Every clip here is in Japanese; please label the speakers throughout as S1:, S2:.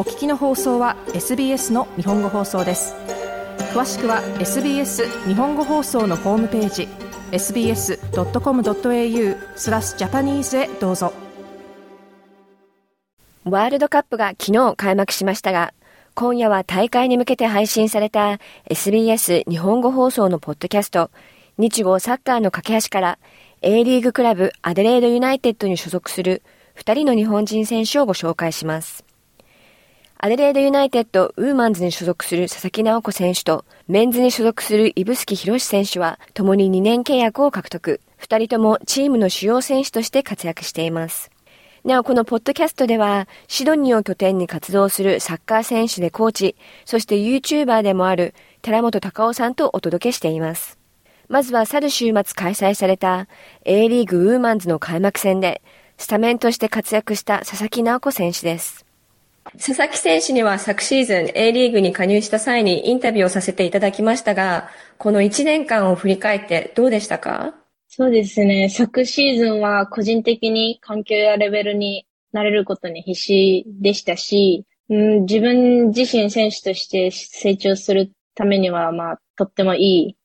S1: お聞きの放送は SBS の日本語放送です詳しくは SBS 日本語放送のホームページ sbs.com.au スラスジャパニーズへどうぞ
S2: ワールドカップが昨日開幕しましたが今夜は大会に向けて配信された SBS 日本語放送のポッドキャスト日豪サッカーの架け橋から A リーグクラブアデレードユナイテッドに所属する2人の日本人選手をご紹介します。アデレードユナイテッドウーマンズに所属する佐々木直子選手とメンズに所属する指宿博選手は共に2年契約を獲得。2人ともチームの主要選手として活躍しています。なお、このポッドキャストでは、シドニーを拠点に活動するサッカー選手でコーチ、そして YouTuber でもある寺本隆夫さんとお届けしています。まずは去る週末開催された A リーグウーマンズの開幕戦で、スタメンとして活躍した佐々木直子選手です。佐々木選手には昨シーズン A リーグに加入した際にインタビューをさせていただきましたが、この1年間を振り返ってどうでしたか？
S3: そうですね。昨シーズンは個人的に環境やレベルになれることに必死でしたし、うん、自分自身選手として成長するためには、まあ、とってもいい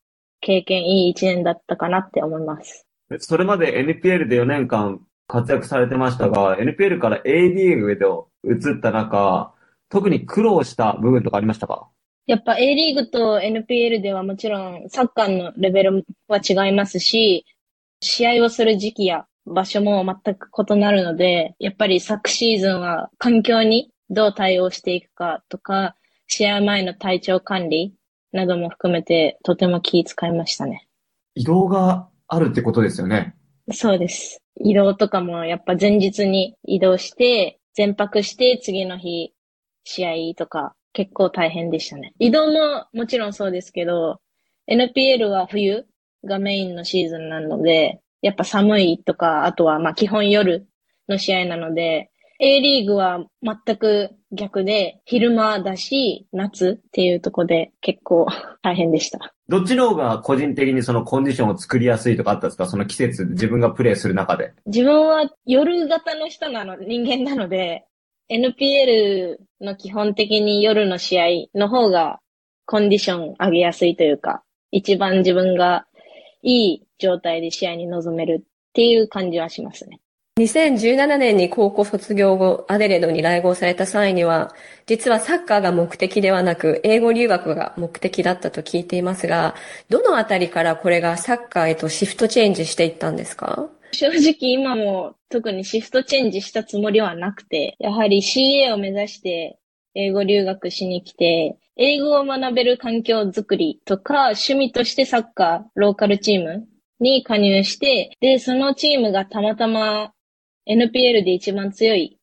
S3: 経験、いい一年だったかなって思います。
S4: それまで NPL で4年間活躍されてましたが、NPL から A リーグへと移った中、特に苦労した部分とかありましたか？
S3: やっぱ A リーグと NPL ではもちろんサッカーのレベルは違いますし、試合をする時期や場所も全く異なるので、やっぱり昨シーズンは環境にどう対応していくかとか、試合前の体調管理なども含めてとても気遣いましたね。
S4: 移動があるってことですよね。
S3: そうです。移動とかもやっぱ前日に移動して、全泊して次の日試合とか結構大変でしたね。移動ももちろんそうですけど、NPL は冬がメインのシーズンなので、やっぱ寒いとか、あとはまあ基本夜の試合なので、A リーグは全く逆で、昼間だし、夏っていうとこで結構 大変でした。
S4: どっちの方が個人的にそのコンディションを作りやすいとかあったんですか？その季節、自分がプレイする中で。
S3: 自分は夜型の人なの、人間なので、NPL の基本的に夜の試合の方がコンディション上げやすいというか、一番自分がいい状態で試合に臨めるっていう感じはしますね。
S2: 2017年に高校卒業後、アデレードに来合された際には、実はサッカーが目的ではなく、英語留学が目的だったと聞いていますが、どのあたりからこれがサッカーへとシフトチェンジしていったんですか？
S3: 正直今も特にシフトチェンジしたつもりはなくて、やはり CA を目指して英語留学しに来て、英語を学べる環境づくりとか、趣味としてサッカー、ローカルチームに加入して、で、そのチームがたまたま NPL で一番強い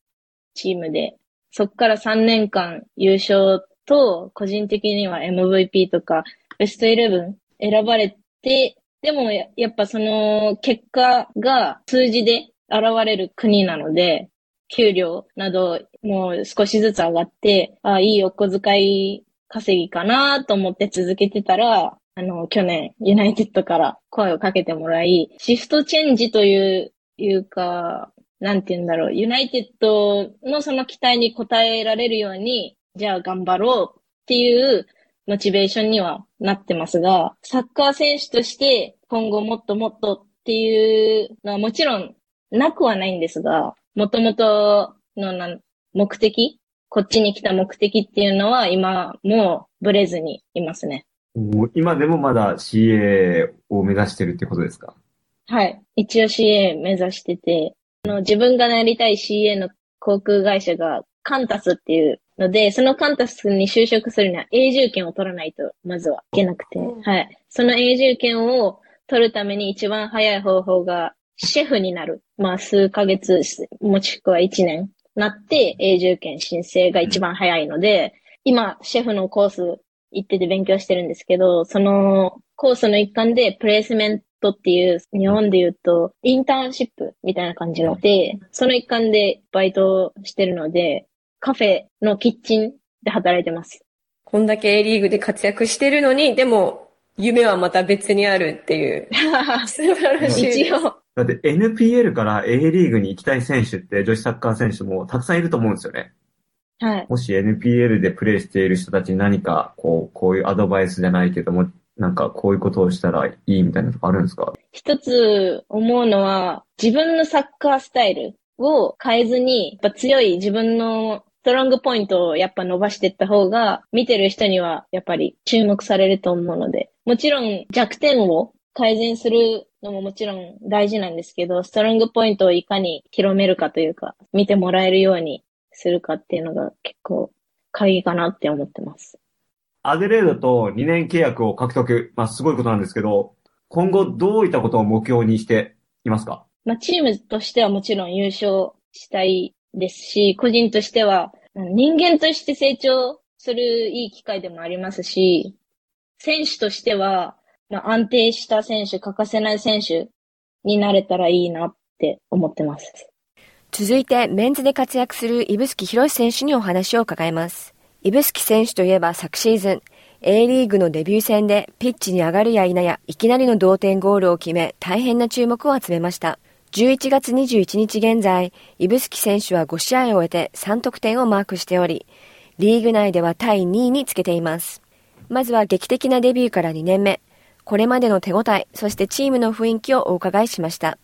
S3: チームで、そこから3年間優勝と、個人的には MVP とか、ベスト11選ばれて、でもやっぱその結果が数字で現れる国なので、給料などもう少しずつ上がって、あいいお小遣い稼ぎかなと思って続けてたら、あの、去年、ユナイテッドから声をかけてもらい、シフトチェンジという、いうか、なんて言うんだろう、ユナイテッドのその期待に応えられるように、じゃあ頑張ろうっていうモチベーションにはなってますが、サッカー選手として今後もっともっとっていうのはもちろんなくはないんですが、もともとの目的、こっちに来た目的っていうのは今もブレずにいますね。
S4: 今でもまだ CA を目指してるってことですか？
S3: はい。一応 CA 目指してて、あの、自分がなりたい CA の航空会社がカンタスっていうので、そのカンタスに就職するには永住権を取らないと、まずはいけなくて、はい。その永住権を取るために一番早い方法が、シェフになる。まあ、数ヶ月、もしくは一年なって永住権申請が一番早いので、今、シェフのコース行ってて勉強してるんですけど、そのコースの一環でプレイスメントっていう、日本で言うと、インターンシップみたいな感じので、その一環でバイトしてるので、カフェのキッチンで働いてます。
S2: こんだけ A リーグで活躍してるのに、でも、夢はまた別にあるっていう。素晴らしい。
S3: 一応。
S4: だって NPL から A リーグに行きたい選手って女子サッカー選手もたくさんいると思うんですよね。
S3: はい。
S4: もし NPL でプレイしている人たちに何か、こう、こういうアドバイスじゃないけども、なんかこういうことをしたらいいみたいなとこあるんですか？
S3: 一つ思うのは、自分のサッカースタイルを変えずに、やっぱ強い自分のストロングポイントをやっぱ伸ばしていった方が、見てる人にはやっぱり注目されると思うので、もちろん弱点を改善するのももちろん大事なんですけど、ストロングポイントをいかに広めるかというか、見てもらえるようにするかっていうのが結構鍵かなって思ってます。
S4: アデレードと2年契約を獲得、まあすごいことなんですけど、今後どういったことを目標にしていますか？
S3: まあ、チームとしてはもちろん優勝したいですし、個人としては人間として成長するいい機会でもありますし、選手としては、まあ、安定した選手、欠かせない選手になれたらいいなって思ってます。
S2: 続いて、メンズで活躍する指宿博選手にお話を伺います。指宿選手といえば昨シーズン、A リーグのデビュー戦でピッチに上がるや否や、いきなりの同点ゴールを決め、大変な注目を集めました。11月21日現在、指宿選手は5試合を終えて3得点をマークしており、リーグ内ではタイ2位につけています。まずは劇的なデビューから2年目、これまでの手応え、そしてチームの雰囲気をお伺いしました。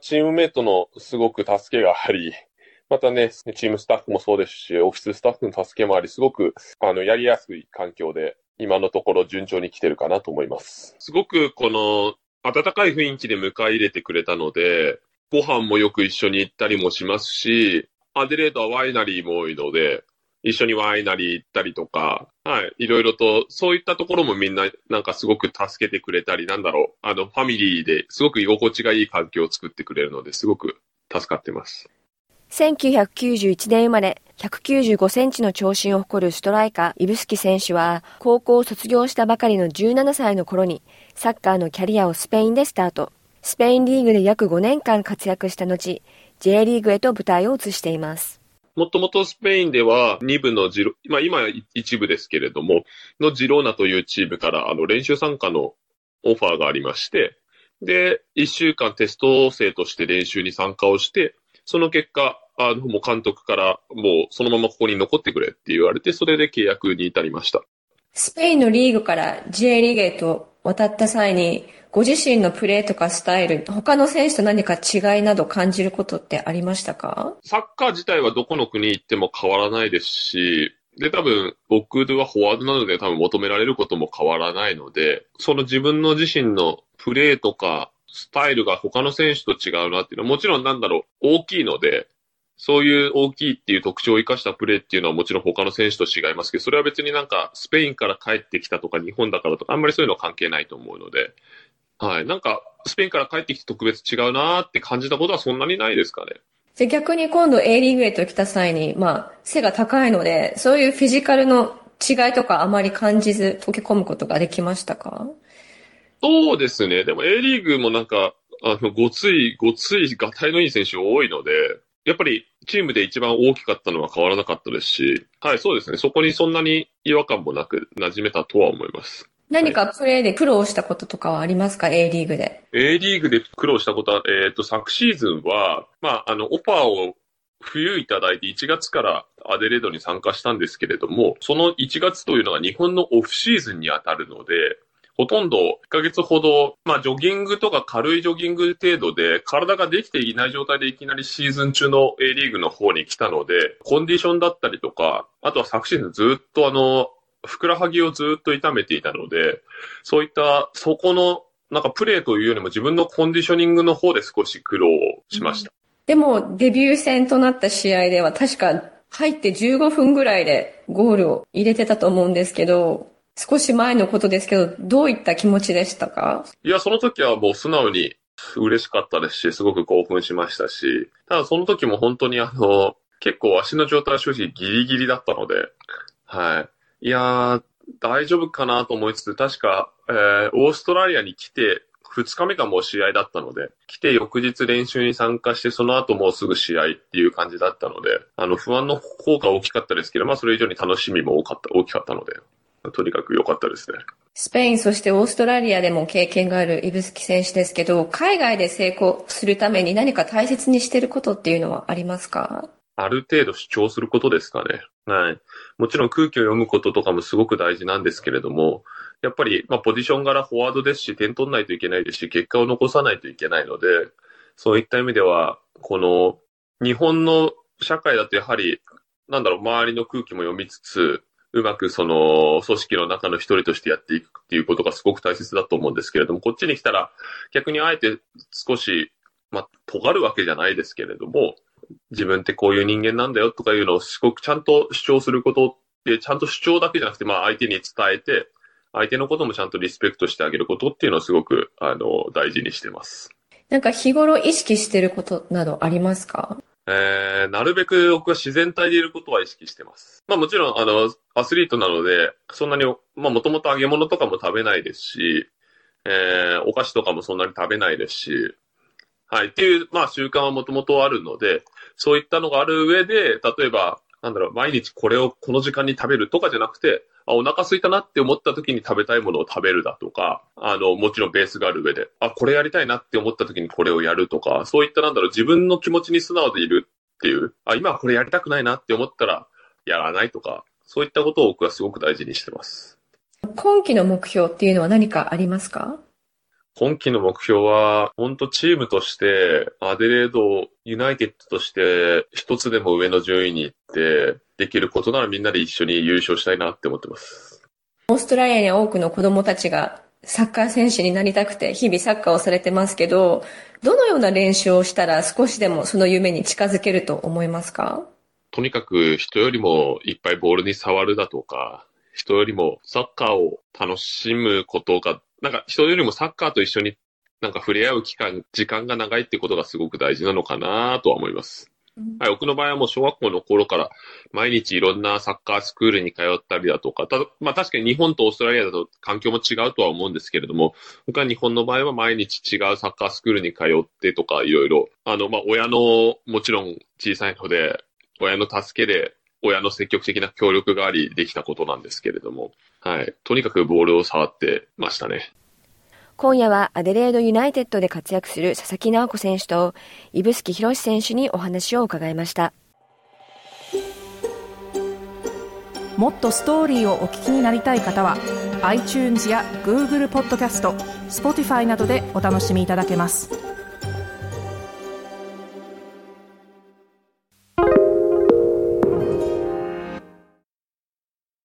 S5: チームメイトのすごく助けがあり、またね、チームスタッフもそうですし、オフィススタッフの助けもあり、すごく、あの、やりやすい環境で、今のところ順調に来てるかなと思います。すごく、この、温かい雰囲気で迎え入れてくれたので、ご飯もよく一緒に行ったりもしますし、アデレードはワイナリーも多いので、一緒にワイナリー行ったりとか、はい、いろいろと、そういったところもみんな、なんかすごく助けてくれたり、なんだろう、あの、ファミリーですごく居心地がいい環境を作ってくれるので、すごく助かってます。
S2: 1991年生まれ、195センチの長身を誇るストライカー、イブスキ選手は、高校を卒業したばかりの17歳の頃に、サッカーのキャリアをスペインでスタート。スペインリーグで約5年間活躍した後、J リーグへと舞台を移しています。
S5: もともとスペインでは2部のジロ、まあ今一部ですけれども、のジローナというチームからあの練習参加のオファーがありまして、で、1週間テスト生として練習に参加をして、その結果、あの、もう監督からもうそのままここに残ってくれって言われて、それで契約に至りました。
S2: スペインのリーグから J リーグへと渡った際に、ご自身のプレーとかスタイル、他の選手と何か違いなど感じることってありましたか？
S5: サッカー自体はどこの国行っても変わらないですし、で、多分、僕はフォワードなので多分求められることも変わらないので、その自分の自身のプレーとかスタイルが他の選手と違うなっていうのはもちろんなんだろう、大きいので、そういう大きいっていう特徴を生かしたプレーっていうのはもちろん他の選手と違いますけど、それは別になんかスペインから帰ってきたとか日本だからとかあんまりそういうのは関係ないと思うので、はい。なんか、スペインから帰ってきて特別違うなーって感じたことはそんなにないですかね。
S2: で逆に今度 A リーグへと来た際に、まあ、背が高いので、そういうフィジカルの違いとかあまり感じず溶け込むことができましたか？
S5: そうですね。でも A リーグもなんか、あの、ごつい、ごつい、がたいのいい選手多いので、やっぱりチームで一番大きかったのは変わらなかったですし、はい、そうですね。そこにそんなに違和感もなく馴染めたとは思います。
S2: 何かプレーで苦労したこととかはありますか ?A リーグで。
S5: A リーグで苦労したことは、えっ、と、昨シーズンは、まあ、あの、オファーを冬いただいて1月からアデレードに参加したんですけれども、その1月というのが日本のオフシーズンに当たるので、ほとんど1ヶ月ほど、まあ、ジョギングとか軽いジョギング程度で、体ができていない状態でいきなりシーズン中の A リーグの方に来たので、コンディションだったりとか、あとは昨シーズンずっとあの、ふくらはぎをずっと痛めていたので、そういった、そこの、なんかプレーというよりも自分のコンディショニングの方で少し苦労しました。
S2: でも、デビュー戦となった試合では確か入って15分ぐらいでゴールを入れてたと思うんですけど、少し前のことですけど、どういった気持ちでしたか？
S5: いや、その時はもう素直に嬉しかったですし、すごく興奮しましたし、ただその時も本当にあの、結構足の状態は正直ギリギリだったので、はい。いやー、大丈夫かなと思いつつ、確か、えー、オーストラリアに来て、2日目がもう試合だったので、来て翌日練習に参加して、その後もうすぐ試合っていう感じだったので、あの、不安の方が大きかったですけど、まあそれ以上に楽しみも多かった、大きかったので、とにかく良かったですね。
S2: スペイン、そしてオーストラリアでも経験があるイブスキ選手ですけど、海外で成功するために何か大切にしてることっていうのはありますか？
S5: ある程度主張することですかね。はい。もちろん空気を読むこととかもすごく大事なんですけれども、やっぱり、まあ、ポジション柄フォワードですし、点取んないといけないですし、結果を残さないといけないので、そういった意味では、この、日本の社会だとやはり、なんだろう、周りの空気も読みつつ、うまくその組織の中の一人としてやっていくっていうことがすごく大切だと思うんですけれども、こっちに来たら逆にあえて少し、まあ、尖るわけじゃないですけれども、自分ってこういう人間なんだよとかいうのをすごくちゃんと主張することって、ちゃんと主張だけじゃなくて、まあ相手に伝えて、相手のこともちゃんとリスペクトしてあげることっていうのをすごく、あの、大事にしてます。
S2: なんか日頃意識してることなどありますか？
S5: えー、なるべく僕は自然体でいることは意識してます。まあもちろん、あの、アスリートなので、そんなに、まあもともと揚げ物とかも食べないですし、えー、お菓子とかもそんなに食べないですし、はい、っていう、まあ習慣はもともとあるので、そういったのがある上で、例えば、なんだろう、毎日これをこの時間に食べるとかじゃなくて、あ、お腹空いたなって思った時に食べたいものを食べるだとか、あの、もちろんベースがある上で、あ、これやりたいなって思った時にこれをやるとか、そういったなんだろう、自分の気持ちに素直でいるっていう、あ、今はこれやりたくないなって思ったら、やらないとか、そういったことを僕はすごく大事にしてます。
S2: 今期の目標っていうのは何かありますか？
S5: 今期の目標は、本当チームとして、アデレードユナイテッドとして、一つでも上の順位に行って、できることならみんなで一緒に優勝したいなって思ってます。
S2: オーストラリアに多くの子供たちがサッカー選手になりたくて日々サッカーをされてますけど、どのような練習をしたら少しでもその夢に近づけると思いますか？
S5: とにかく人よりもいっぱいボールに触るだとか、人よりもサッカーを楽しむことがなんか人よりもサッカーと一緒になんか触れ合う期間、時間が長いってことがすごく大事なのかなとは思います。はい、僕の場合はもう小学校の頃から毎日いろんなサッカースクールに通ったりだとか、たまあ確かに日本とオーストラリアだと環境も違うとは思うんですけれども、僕は日本の場合は毎日違うサッカースクールに通ってとかいろいろ、あの、まあ親のもちろん小さいので、親の助けで親の積極的な協力がありできたことなんですけれども、はい。とにかくボールを触ってましたね。
S2: 今夜はアデレードユナイテッドで活躍する佐々木直子選手と指宿博選手にお話を伺いました。
S1: もっとストーリーをお聞きになりたい方は iTunes や Google ポッドキャスト Spotify などでお楽しみいただけます。